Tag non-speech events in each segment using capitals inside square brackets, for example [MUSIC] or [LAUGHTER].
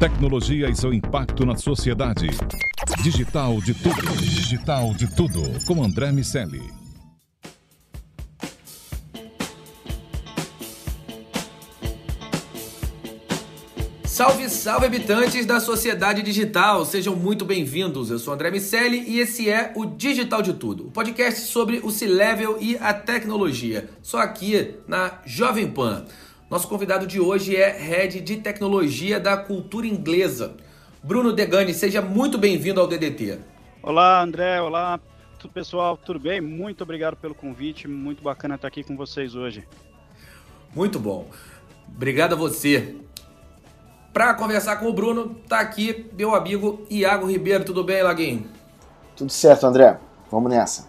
Tecnologia e seu impacto na sociedade. Digital de tudo. Digital de tudo. Com André Miceli. Salve, salve habitantes da sociedade digital, sejam muito bem-vindos. Eu sou André Miceli e esse é o Digital de Tudo, o podcast sobre o C-Level e a tecnologia, só aqui na Jovem Pan. Nosso convidado de hoje é Head de Tecnologia da Cultura Inglesa. Bruno Degani, seja muito bem-vindo ao DDT. Olá, André, olá pessoal, tudo bem? Muito obrigado pelo convite, muito bacana estar aqui com vocês hoje. Muito bom. Obrigado a você. Para conversar com o Bruno, tá aqui meu amigo Iago Ribeiro. Tudo bem, Laguinho? Tudo certo, André. Vamos nessa.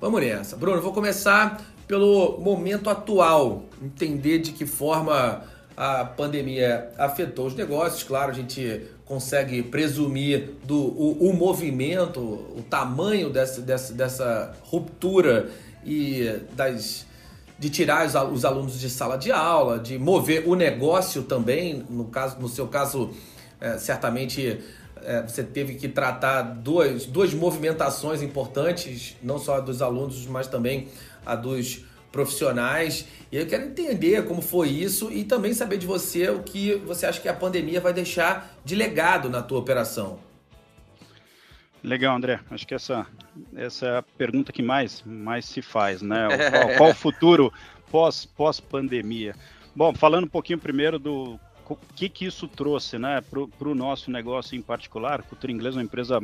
Vamos nessa. Bruno, vou começar pelo momento atual, entender de que forma a pandemia afetou os negócios. Claro, a gente consegue presumir do o, o movimento, o tamanho dessa, dessa, dessa ruptura e das de tirar os alunos de sala de aula, de mover o negócio também. No, caso, no seu caso, é, certamente é, você teve que tratar duas, duas movimentações importantes, não só dos alunos, mas também a dos profissionais. E eu quero entender como foi isso e também saber de você o que você acha que a pandemia vai deixar de legado na tua operação. Legal, André. Acho que essa, essa é a pergunta que mais, mais se faz, né? [LAUGHS] Qual, qual o futuro pós, pós-pandemia? Bom, falando um pouquinho primeiro do o que, que isso trouxe né, para o nosso negócio em particular. Cultura Inglesa é uma empresa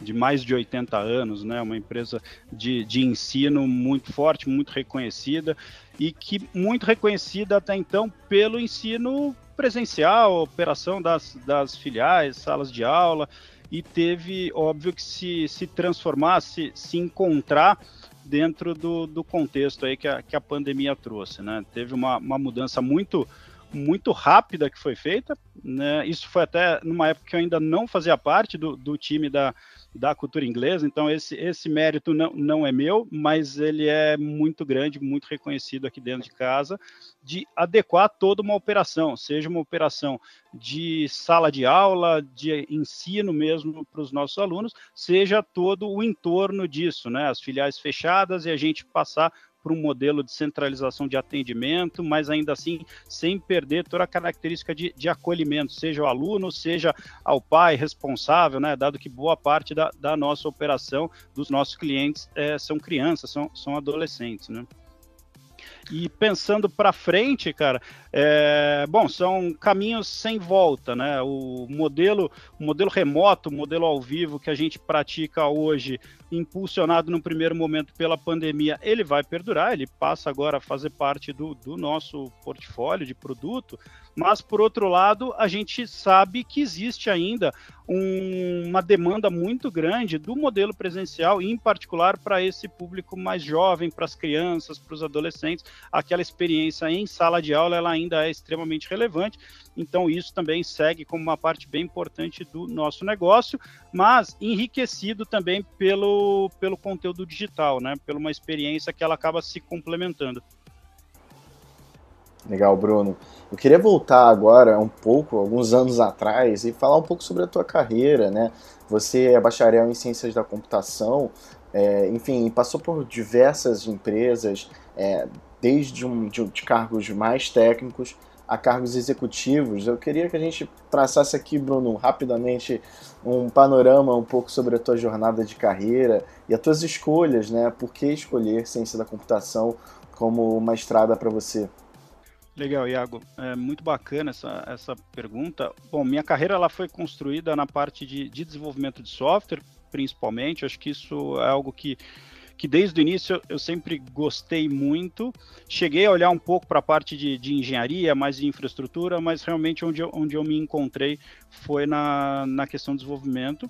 de mais de 80 anos, né, uma empresa de, de ensino muito forte, muito reconhecida e que muito reconhecida até então pelo ensino presencial, operação das, das filiais, salas de aula e teve, óbvio, que se, se transformar, se, se encontrar dentro do, do contexto aí que a, que a pandemia trouxe, né? Teve uma, uma mudança muito muito rápida que foi feita, né? Isso foi até numa época que eu ainda não fazia parte do, do time da, da cultura inglesa, então esse, esse mérito não, não é meu, mas ele é muito grande, muito reconhecido aqui dentro de casa, de adequar toda uma operação, seja uma operação de sala de aula, de ensino mesmo para os nossos alunos, seja todo o entorno disso, né? As filiais fechadas e a gente passar para um modelo de centralização de atendimento, mas ainda assim sem perder toda a característica de, de acolhimento, seja o aluno, seja ao pai responsável, né, dado que boa parte da, da nossa operação, dos nossos clientes, é, são crianças, são, são adolescentes. Né? E pensando para frente, cara, é, bom, são caminhos sem volta, né? O modelo, o modelo remoto, o modelo ao vivo que a gente pratica hoje, impulsionado no primeiro momento pela pandemia, ele vai perdurar, ele passa agora a fazer parte do, do nosso portfólio de produto, mas por outro lado, a gente sabe que existe ainda um, uma demanda muito grande do modelo presencial, em particular para esse público mais jovem, para as crianças, para os adolescentes, aquela experiência em sala de aula ela ainda é extremamente relevante. Então, isso também segue como uma parte bem importante do nosso negócio, mas enriquecido também pelo, pelo conteúdo digital, né? Pela uma experiência que ela acaba se complementando. Legal, Bruno. Eu queria voltar agora um pouco, alguns anos atrás, e falar um pouco sobre a tua carreira, né? Você é bacharel em ciências da computação, é, enfim, passou por diversas empresas, é, desde um, de, de cargos mais técnicos a cargos executivos. Eu queria que a gente traçasse aqui, Bruno, rapidamente um panorama um pouco sobre a tua jornada de carreira e as tuas escolhas, né? Por que escolher ciência da computação como uma estrada para você? Legal, Iago. É muito bacana essa, essa pergunta. Bom, minha carreira ela foi construída na parte de, de desenvolvimento de software, principalmente. Acho que isso é algo que que desde o início eu sempre gostei muito. Cheguei a olhar um pouco para a parte de, de, engenharia, mais de infraestrutura, mas realmente onde eu, onde eu me encontrei foi na, na questão do desenvolvimento.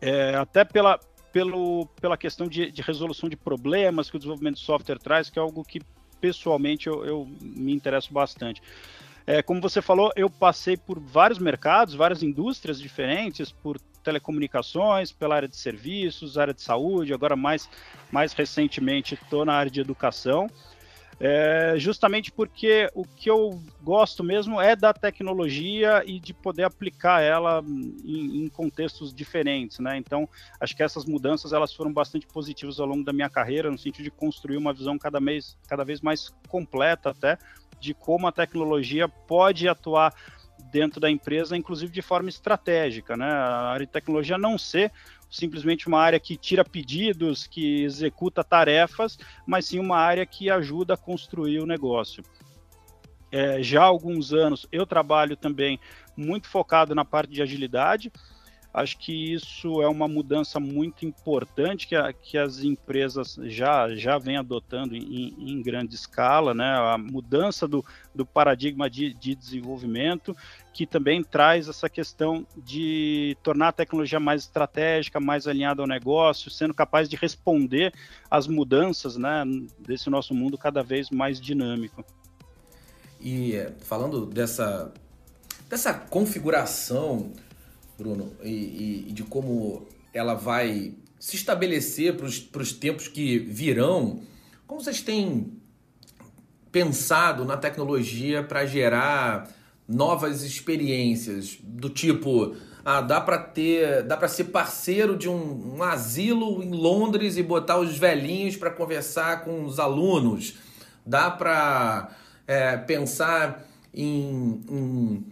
É, até pela, pelo, pela questão de, de, resolução de problemas que o desenvolvimento de software traz, que é algo que pessoalmente eu, eu me interesso bastante. É, como você falou, eu passei por vários mercados, várias indústrias diferentes, por telecomunicações, pela área de serviços, área de saúde, agora mais, mais recentemente estou na área de educação. É, justamente porque o que eu gosto mesmo é da tecnologia e de poder aplicar ela em, em, contextos diferentes, né? Então, acho que essas mudanças elas foram bastante positivas ao longo da minha carreira, no sentido de construir uma visão cada vez, cada vez mais completa até de como a tecnologia pode atuar dentro da empresa, inclusive de forma estratégica, né? A área de tecnologia não ser simplesmente uma área que tira pedidos, que executa tarefas, mas sim uma área que ajuda a construir o negócio. É, já há alguns anos eu trabalho também muito focado na parte de agilidade, Acho que isso é uma mudança muito importante que, a, que as empresas já, já vêm adotando em, em, grande escala, né? A mudança do, do paradigma de, de desenvolvimento, que também traz essa questão de tornar a tecnologia mais estratégica, mais alinhada ao negócio, sendo capaz de responder às mudanças né, desse nosso mundo cada vez mais dinâmico. E falando dessa, dessa configuração Bruno, e, e, e de como ela vai se estabelecer para os tempos que virão. Como vocês têm pensado na tecnologia para gerar novas experiências do tipo ah, dá para ter dá para ser parceiro de um, um, asilo em Londres e botar os velhinhos para conversar com os alunos dá para é, pensar em, em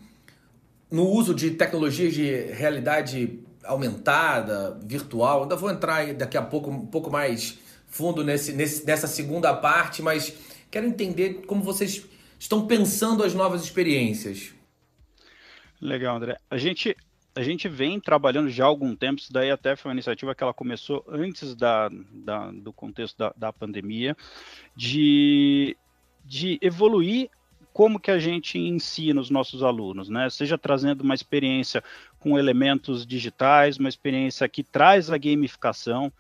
no uso de tecnologias de realidade aumentada, virtual. Ainda vou entrar daqui a pouco um pouco mais fundo nesse, nesse, nessa segunda parte, mas quero entender como vocês estão pensando as novas experiências. Legal, André. A gente, a gente vem trabalhando já há algum tempo, isso daí até foi uma iniciativa que ela começou antes da, da do contexto da, da pandemia, de, de evoluir como que a gente ensina os nossos alunos, né? Seja trazendo uma experiência com elementos digitais, uma experiência que traz a gamificação,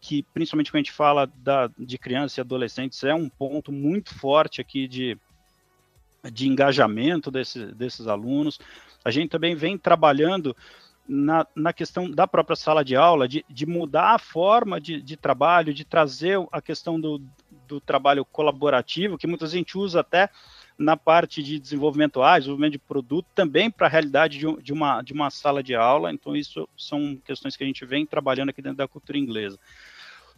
que principalmente quando a gente fala da, de crianças e adolescentes, é um ponto muito forte aqui de, de engajamento desse, desses alunos. A gente também vem trabalhando na, na questão da própria sala de aula, de, de mudar a forma de, de trabalho, de trazer a questão do, do trabalho colaborativo, que muita gente usa até na parte de desenvolvimento A, desenvolvimento de produto, também para a realidade de, de, uma, de uma sala de aula. Então, isso são questões que a gente vem trabalhando aqui dentro da cultura inglesa.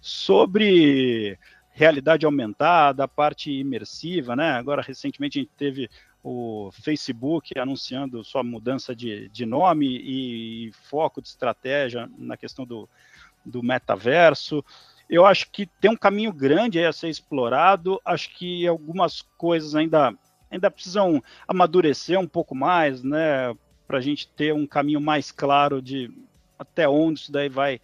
Sobre realidade aumentada, a parte imersiva, né? Agora, recentemente, a gente teve o Facebook anunciando sua mudança de, de nome e foco de estratégia na questão do, do metaverso eu acho que tem um caminho grande a ser explorado. Acho que algumas coisas ainda ainda precisam amadurecer um pouco mais, né, para a gente ter um caminho mais claro de até onde isso daí vai,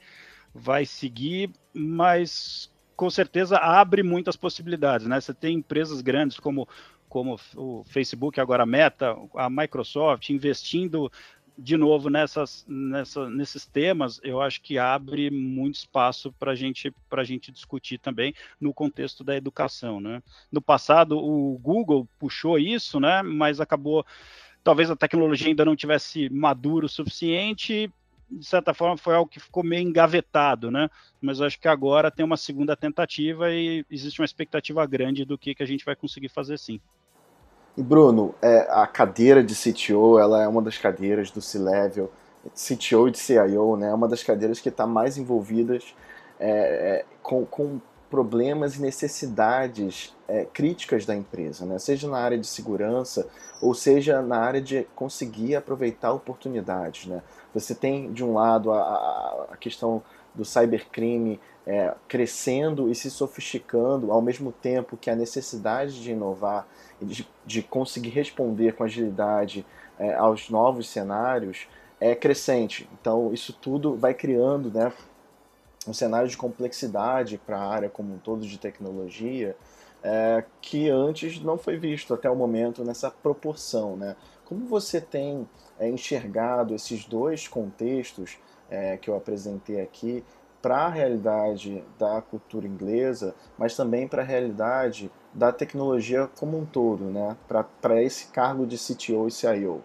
vai seguir, mas com certeza abre muitas possibilidades, né? Você tem empresas grandes como como o Facebook, agora Meta, a Microsoft, investindo de novo, nessas, nessa, nesses temas, eu acho que abre muito espaço para gente, a gente discutir também no contexto da educação. Né? No passado, o Google puxou isso, né? mas acabou, talvez a tecnologia ainda não tivesse maduro o suficiente, de certa forma foi algo que ficou meio engavetado, né? Mas acho que agora tem uma segunda tentativa e existe uma expectativa grande do que, que a gente vai conseguir fazer sim. E Bruno, é, a cadeira de CTO, ela é uma das cadeiras do C-Level, CTO e de CIO, né? É uma das cadeiras que está mais envolvidas é, é, com, com problemas e necessidades é, críticas da empresa, né? seja na área de segurança ou seja na área de conseguir aproveitar oportunidades. Né? Você tem, de um lado, a, a questão do cybercrime é, crescendo e se sofisticando, ao mesmo tempo que a necessidade de inovar de, de conseguir responder com agilidade é, aos novos cenários é crescente. Então, isso tudo vai criando né, um cenário de complexidade para a área como um todo de tecnologia é, que antes não foi visto até o momento nessa proporção. Né? Como você tem é, enxergado esses dois contextos é, que eu apresentei aqui para a realidade da cultura inglesa, mas também para a realidade da tecnologia como um todo, né? para esse cargo de CTO e CIO?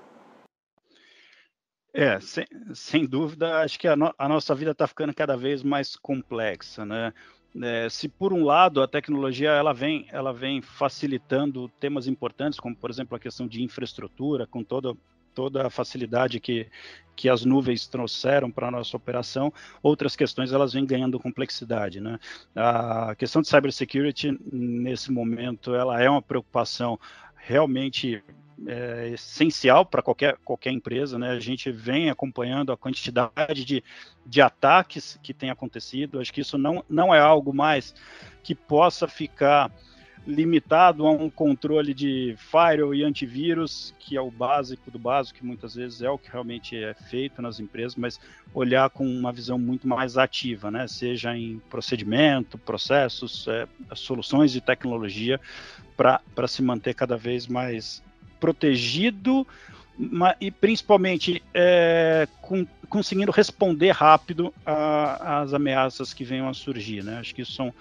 É, sem, sem dúvida, acho que a, no, a nossa vida está ficando cada vez mais complexa, né? É, se por um lado a tecnologia ela vem, ela vem facilitando temas importantes, como por exemplo a questão de infraestrutura, com toda toda a facilidade que, que as nuvens trouxeram para a nossa operação, outras questões elas vêm ganhando complexidade. Né? A questão de cybersecurity, nesse momento, ela é uma preocupação realmente é, essencial para qualquer, qualquer empresa. Né? A gente vem acompanhando a quantidade de, de ataques que tem acontecido. Acho que isso não, não é algo mais que possa ficar limitado a um controle de firewall e antivírus, que é o básico do básico, que muitas vezes é o que realmente é feito nas empresas, mas olhar com uma visão muito mais ativa, né? seja em procedimento, processos, é, soluções de tecnologia, para se manter cada vez mais protegido e principalmente é, com, conseguindo responder rápido às ameaças que venham a surgir. Né? Acho que isso são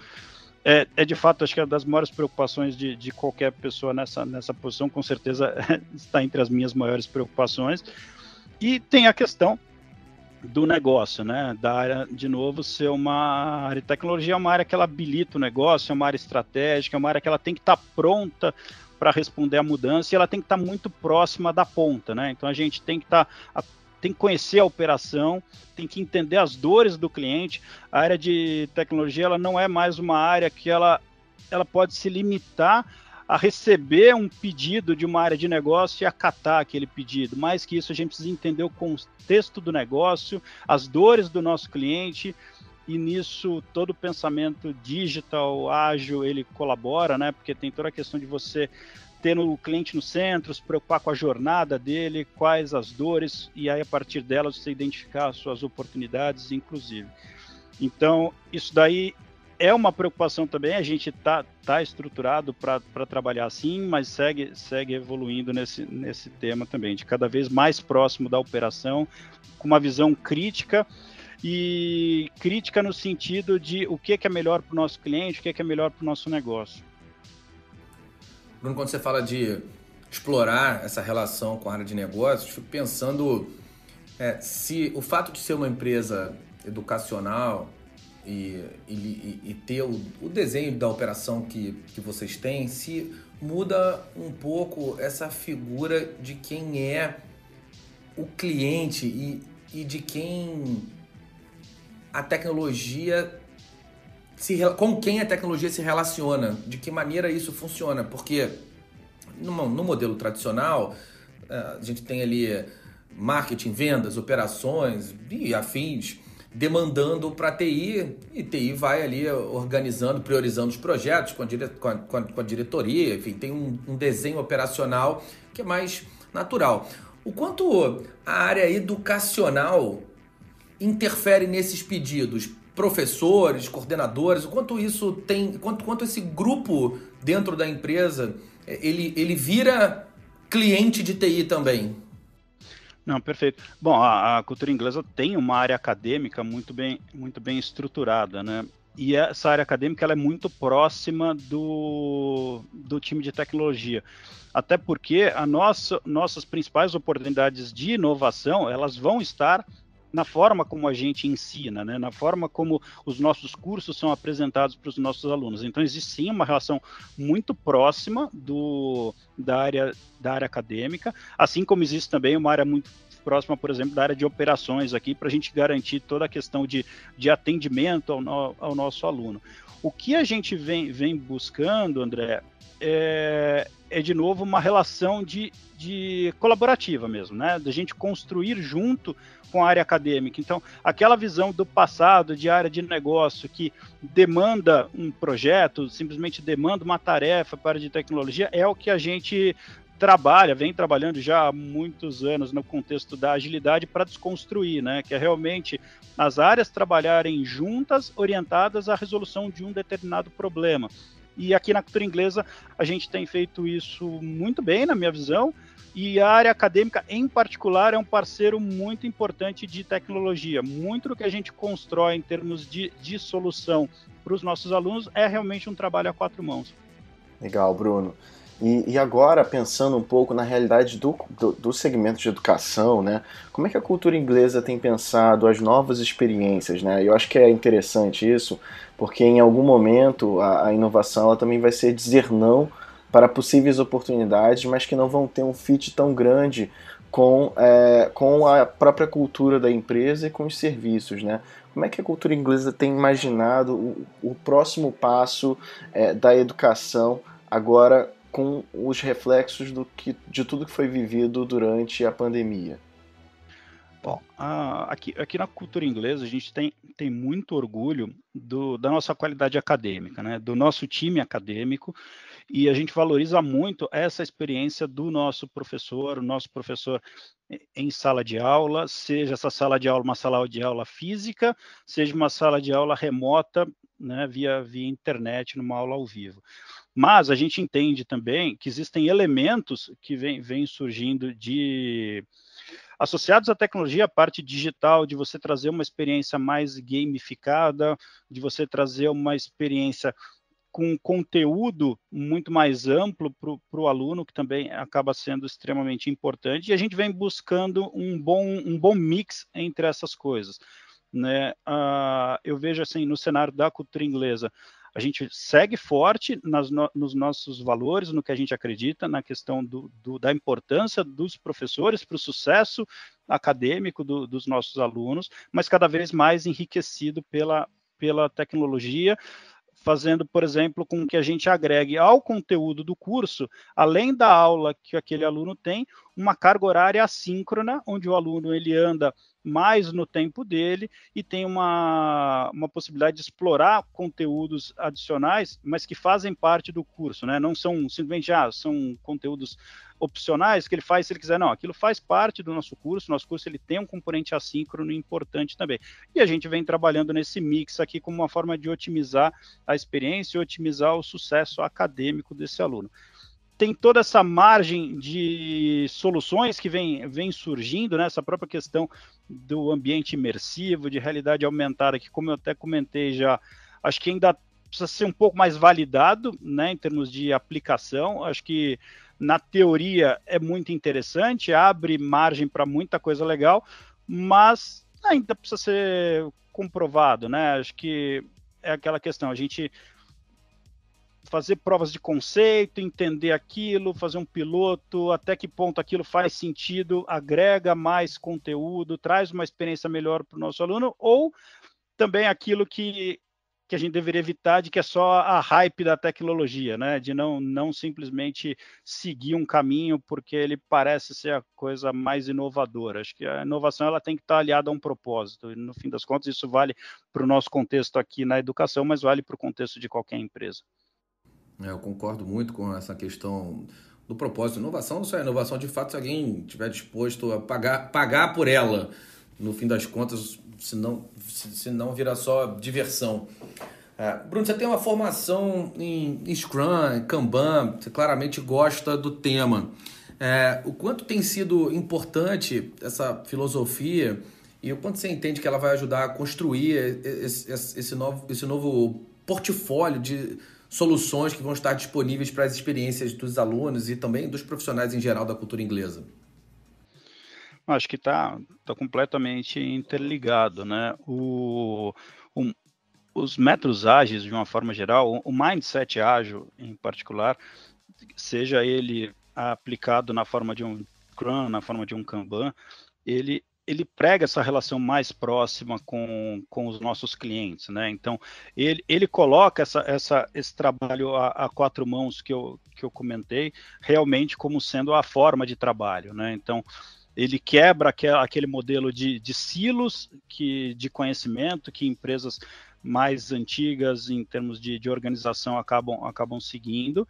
é, é, de fato, acho que é das maiores preocupações de, de qualquer pessoa nessa, nessa posição, com certeza [LAUGHS] está entre as minhas maiores preocupações. E tem a questão do negócio, né? Da área, de novo, ser uma área de tecnologia, é uma área que ela habilita o negócio, é uma área estratégica, é uma área que ela tem que estar tá pronta para responder à mudança e ela tem que estar tá muito próxima da ponta, né? Então a gente tem que estar tá tem que conhecer a operação, tem que entender as dores do cliente. A área de tecnologia ela não é mais uma área que ela, ela pode se limitar a receber um pedido de uma área de negócio e acatar aquele pedido. Mais que isso, a gente precisa entender o contexto do negócio, as dores do nosso cliente, e nisso todo o pensamento digital, ágil, ele colabora, né? Porque tem toda a questão de você tendo o cliente no centro, se preocupar com a jornada dele, quais as dores, e aí a partir delas você identificar as suas oportunidades, inclusive. Então, isso daí é uma preocupação também, a gente está tá estruturado para trabalhar assim, mas segue, segue evoluindo nesse, nesse tema também, de cada vez mais próximo da operação, com uma visão crítica, e crítica no sentido de o que é, que é melhor para o nosso cliente, o que é, que é melhor para o nosso negócio. Bruno, quando você fala de explorar essa relação com a área de negócios, fico pensando é, se o fato de ser uma empresa educacional e, e, e ter o, o, desenho da operação que, que vocês têm, se muda um pouco essa figura de quem é o cliente e, e de quem a tecnologia se, com quem a tecnologia se relaciona, de que maneira isso funciona, porque no, no modelo tradicional é, a gente tem ali marketing, vendas, operações e afins demandando para TI e TI vai ali organizando, priorizando os projetos com a, dire, a, com a, com a diretoria, enfim, tem um, um desenho operacional que é mais natural. O quanto a área educacional interfere nesses pedidos? Professores, coordenadores, o quanto isso tem, quanto, quanto esse grupo dentro da empresa, é, ele, ele vira cliente de TI também? Não, perfeito. Bom, a, a, cultura inglesa tem uma área acadêmica muito bem, muito bem estruturada, né? E essa área acadêmica ela é muito próxima do, do time de tecnologia. Até porque a nossa, nossas principais oportunidades de inovação, elas vão estar na forma como a gente ensina, né? na forma como os nossos cursos são apresentados para os nossos alunos. Então, existe sim uma relação muito próxima do, da, área, da área acadêmica, assim como existe também uma área muito próxima, por exemplo, da área de operações aqui, para a gente garantir toda a questão de, de atendimento ao, ao nosso aluno. O que a gente vem, vem buscando, André, é, é de novo uma relação de, de colaborativa mesmo, né? Da gente construir junto com a área acadêmica. Então, aquela visão do passado de área de negócio que demanda um projeto, simplesmente demanda uma tarefa para de tecnologia, é o que a gente trabalha, vem trabalhando já há muitos anos no contexto da agilidade para desconstruir, né? Que é realmente as áreas trabalharem juntas, orientadas à resolução de um determinado problema. E aqui na cultura inglesa a gente tem feito isso muito bem, na minha visão, e a área acadêmica, em particular, é um parceiro muito importante de tecnologia. Muito do que a gente constrói em termos de, de solução para os nossos alunos é realmente um trabalho a quatro mãos. Legal, Bruno. E, e, agora, pensando um pouco na realidade do, do, do, segmento de educação, né? Como é que a cultura inglesa tem pensado as novas experiências, né? Eu acho que é interessante isso, porque em algum momento a, a inovação ela também vai ser dizer não para possíveis oportunidades, mas que não vão ter um fit tão grande com, é, com a própria cultura da empresa e com os serviços, né? Como é que a cultura inglesa tem imaginado o, o próximo passo é, da educação agora com os reflexos do que, de tudo que foi vivido durante a pandemia? Bom, aqui, aqui na cultura inglesa a gente tem, tem muito orgulho do, da nossa qualidade acadêmica, né? do nosso time acadêmico, e a gente valoriza muito essa experiência do nosso professor, o nosso professor em sala de aula, seja essa sala de aula uma sala de aula física, seja uma sala de aula remota, né, via, via internet, numa aula ao vivo. Mas a gente entende também que existem elementos que vêm surgindo de associados à tecnologia, a parte digital, de você trazer uma experiência mais gamificada, de você trazer uma experiência com conteúdo muito mais amplo para o aluno, que também acaba sendo extremamente importante, e a gente vem buscando um bom, um bom mix entre essas coisas. Né? Uh, eu vejo assim, no cenário da cultura inglesa, a gente segue forte nas, no, nos nossos valores, no que a gente acredita, na questão do, do, da importância dos professores para o sucesso acadêmico do, dos nossos alunos, mas cada vez mais enriquecido pela, pela tecnologia, fazendo, por exemplo, com que a gente agregue ao conteúdo do curso, além da aula que aquele aluno tem, uma carga horária assíncrona, onde o aluno ele anda mais no tempo dele e tem uma, uma possibilidade de explorar conteúdos adicionais, mas que fazem parte do curso, né? Não são simplesmente, ah, são conteúdos opcionais que ele faz se ele quiser, não, aquilo faz parte do nosso curso, nosso curso ele tem um componente assíncrono importante também. E a gente vem trabalhando nesse mix aqui como uma forma de otimizar a experiência e otimizar o sucesso acadêmico desse aluno tem toda essa margem de soluções que vem, vem surgindo, né? essa própria questão do ambiente imersivo, de realidade aumentada, que como eu até comentei já, acho que ainda precisa ser um pouco mais validado, né, em termos de aplicação. Acho que na teoria é muito interessante, abre margem para muita coisa legal, mas ainda precisa ser comprovado, né? Acho que é aquela questão, a gente fazer provas de conceito, entender aquilo, fazer um piloto, até que ponto aquilo faz sentido, agrega mais conteúdo, traz uma experiência melhor para o nosso aluno, ou também aquilo que, que a gente deveria evitar, de que é só a hype da tecnologia, né? De não, não simplesmente seguir um caminho porque ele parece ser a coisa mais inovadora. Acho que a inovação ela tem que estar aliada a um propósito, e no fim das contas, isso vale para o nosso contexto aqui na educação, mas vale para o contexto de qualquer empresa. É, eu concordo muito com essa questão do propósito. Inovação não só é inovação, de fato, se alguém estiver disposto a pagar, pagar por ela, no fim das contas, se não, se não vira só diversão. É, Bruno, você tem uma formação em Scrum, em Kanban, você claramente gosta do tema. É, o quanto tem sido importante essa filosofia e o quanto você entende que ela vai ajudar a construir esse, esse novo, esse novo portfólio de soluções que vão estar disponíveis para as experiências dos alunos e também dos profissionais em geral da cultura inglesa? Acho que está tá completamente interligado, né? O, o, os métodos ágeis, de uma forma geral, o mindset ágil em particular, seja ele aplicado na forma de um Scrum, na forma de um Kanban, ele ele prega essa relação mais próxima com, com os nossos clientes, né? Então, ele, ele coloca essa, essa, esse trabalho a, a, quatro mãos que eu, que eu comentei realmente como sendo a forma de trabalho, né? Então, ele quebra aquele, modelo de, de silos que, de conhecimento que empresas mais antigas, em termos de, de organização, acabam, acabam seguindo,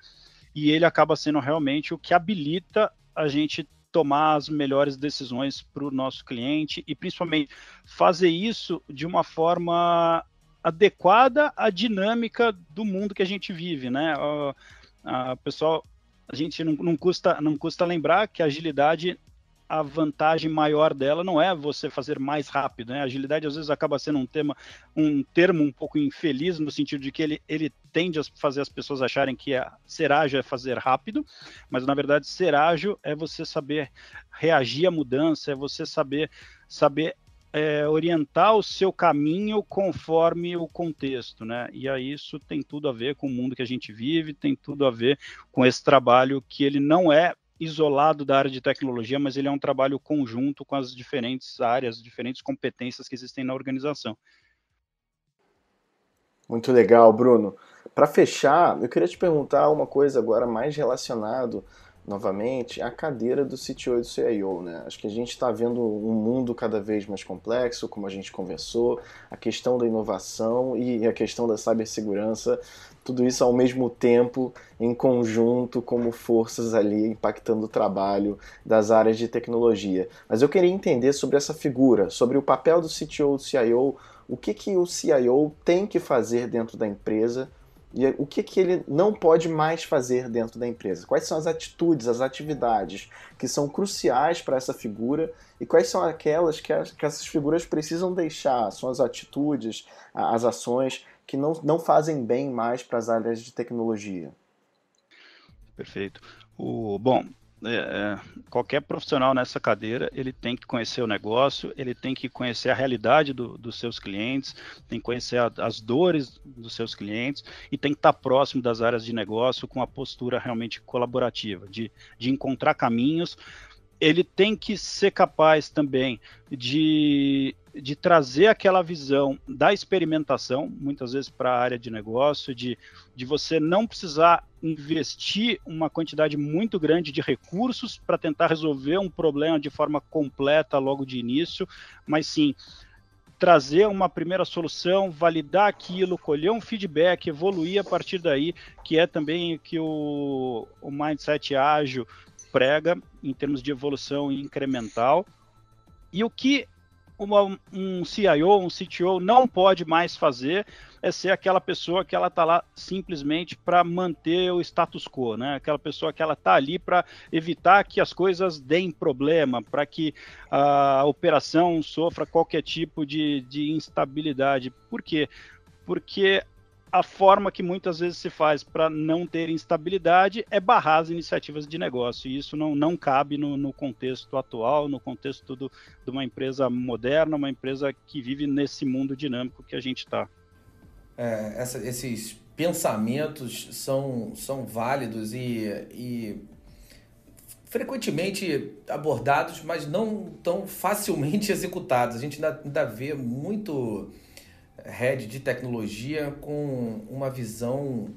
e ele acaba sendo realmente o que habilita a gente tomar as melhores decisões para o nosso cliente e principalmente fazer isso de uma forma adequada à dinâmica do mundo que a gente vive, né? A, a pessoal, a gente não, não, custa não custa lembrar que a agilidade a vantagem maior dela não é você fazer mais rápido, né? Agilidade às vezes acaba sendo um tema, um termo um pouco infeliz no sentido de que ele, ele tende a fazer as pessoas acharem que é, ser ágil é fazer rápido, mas na verdade ser ágil é você saber reagir à mudança, é você saber saber é, orientar o seu caminho conforme o contexto, né? E aí isso tem tudo a ver com o mundo que a gente vive, tem tudo a ver com esse trabalho que ele não é isolado da área de tecnologia, mas ele é um trabalho conjunto com as diferentes áreas, diferentes competências que existem na organização. Muito legal, Bruno. Para fechar, eu queria te perguntar uma coisa agora mais relacionado novamente à cadeira do CTO e do CIO, né? Acho que a gente está vendo um mundo cada vez mais complexo, como a gente conversou, a questão da inovação e a questão da cibersegurança tudo isso ao mesmo tempo, em conjunto, como forças ali impactando o trabalho das áreas de tecnologia. Mas eu queria entender sobre essa figura, sobre o papel do CTO, do CIO, o que, que o CIO tem que fazer dentro da empresa e o que, que ele não pode mais fazer dentro da empresa. Quais são as atitudes, as atividades que são cruciais para essa figura e quais são aquelas que, as, que essas figuras precisam deixar, são as atitudes, as ações que não, não fazem bem mais para as áreas de tecnologia. Perfeito. O, bom, é, é, qualquer profissional nessa cadeira, ele tem que conhecer o negócio, ele tem que conhecer a realidade do, dos seus clientes, tem que conhecer a, as dores dos seus clientes e tem que estar próximo das áreas de negócio com a postura realmente colaborativa, de, de encontrar caminhos ele tem que ser capaz também de, de trazer aquela visão da experimentação, muitas vezes para a área de negócio, de, de você não precisar investir uma quantidade muito grande de recursos para tentar resolver um problema de forma completa logo de início, mas sim trazer uma primeira solução, validar aquilo, colher um feedback, evoluir a partir daí, que é também que o, o mindset ágil prega em termos de evolução incremental. E o que uma, um CIO, um CTO não pode mais fazer é ser aquela pessoa que ela está lá simplesmente para manter o status quo, né? Aquela pessoa que ela está ali para evitar que as coisas deem problema, para que a operação sofra qualquer tipo de, de instabilidade. Por quê? Porque a forma que muitas vezes se faz para não ter instabilidade é barrar as iniciativas de negócio. E isso não, não cabe no, no contexto atual, no contexto do, de uma empresa moderna, uma empresa que vive nesse mundo dinâmico que a gente está. É, esses pensamentos são, são válidos e, e frequentemente abordados, mas não tão facilmente [LAUGHS] executados. A gente ainda, ainda vê muito head de tecnologia com uma visão,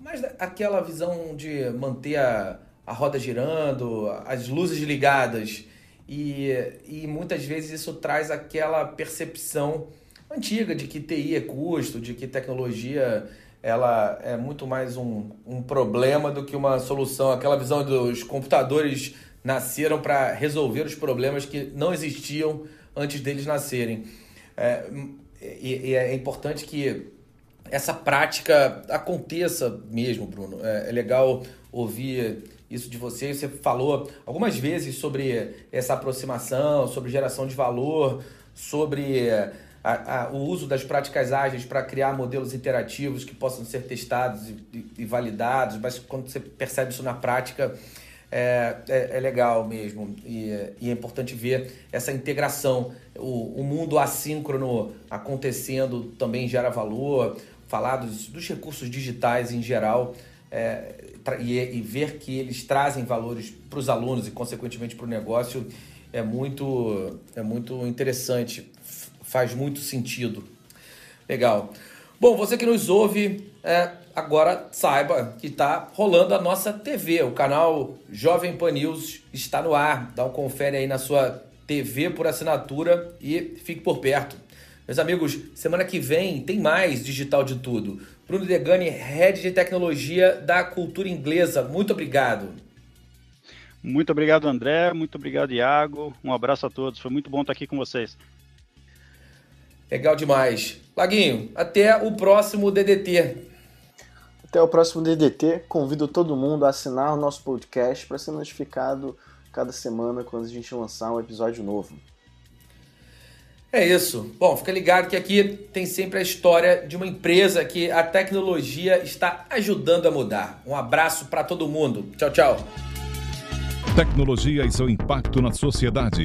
mais aquela visão de manter a, a roda girando, as luzes ligadas. E, e muitas vezes isso traz aquela percepção antiga de que TI é custo, de que tecnologia ela é muito mais um, um problema do que uma solução. Aquela visão dos computadores nasceram para resolver os problemas que não existiam antes deles nascerem. É, e, e é importante que essa prática aconteça mesmo, Bruno. É, é, legal ouvir isso de você. Você falou algumas vezes sobre essa aproximação, sobre geração de valor, sobre a, a, o uso das práticas ágeis para criar modelos interativos que possam ser testados e, e, e validados, mas quando você percebe isso na prática, é, é, é legal mesmo e, e, é importante ver essa integração. O, o mundo assíncrono acontecendo também gera valor, falar dos, dos recursos digitais em geral é, e, e, ver que eles trazem valores para os alunos e, consequentemente, para o negócio é muito, é muito interessante, faz muito sentido. Legal. Bom, você que nos ouve, é, agora saiba que está rolando a nossa TV. O canal Jovem Pan News está no ar. Dá um confere aí na sua TV por assinatura e fique por perto. Meus amigos, semana que vem tem mais Digital de Tudo. Bruno Degani, Head de Tecnologia da Cultura Inglesa. Muito obrigado. Muito obrigado, André. Muito obrigado, Iago. Um abraço a todos. Foi muito bom estar aqui com vocês. Legal demais. Laguinho, até o próximo DDT. Até o próximo DDT. Convido todo mundo a assinar o nosso podcast para ser notificado cada semana quando a gente lançar um episódio novo. É isso. Bom, fica ligado que aqui tem sempre a história de uma empresa que a tecnologia está ajudando a mudar. Um abraço para todo mundo. Tchau, tchau. Tecnologia e seu impacto na sociedade.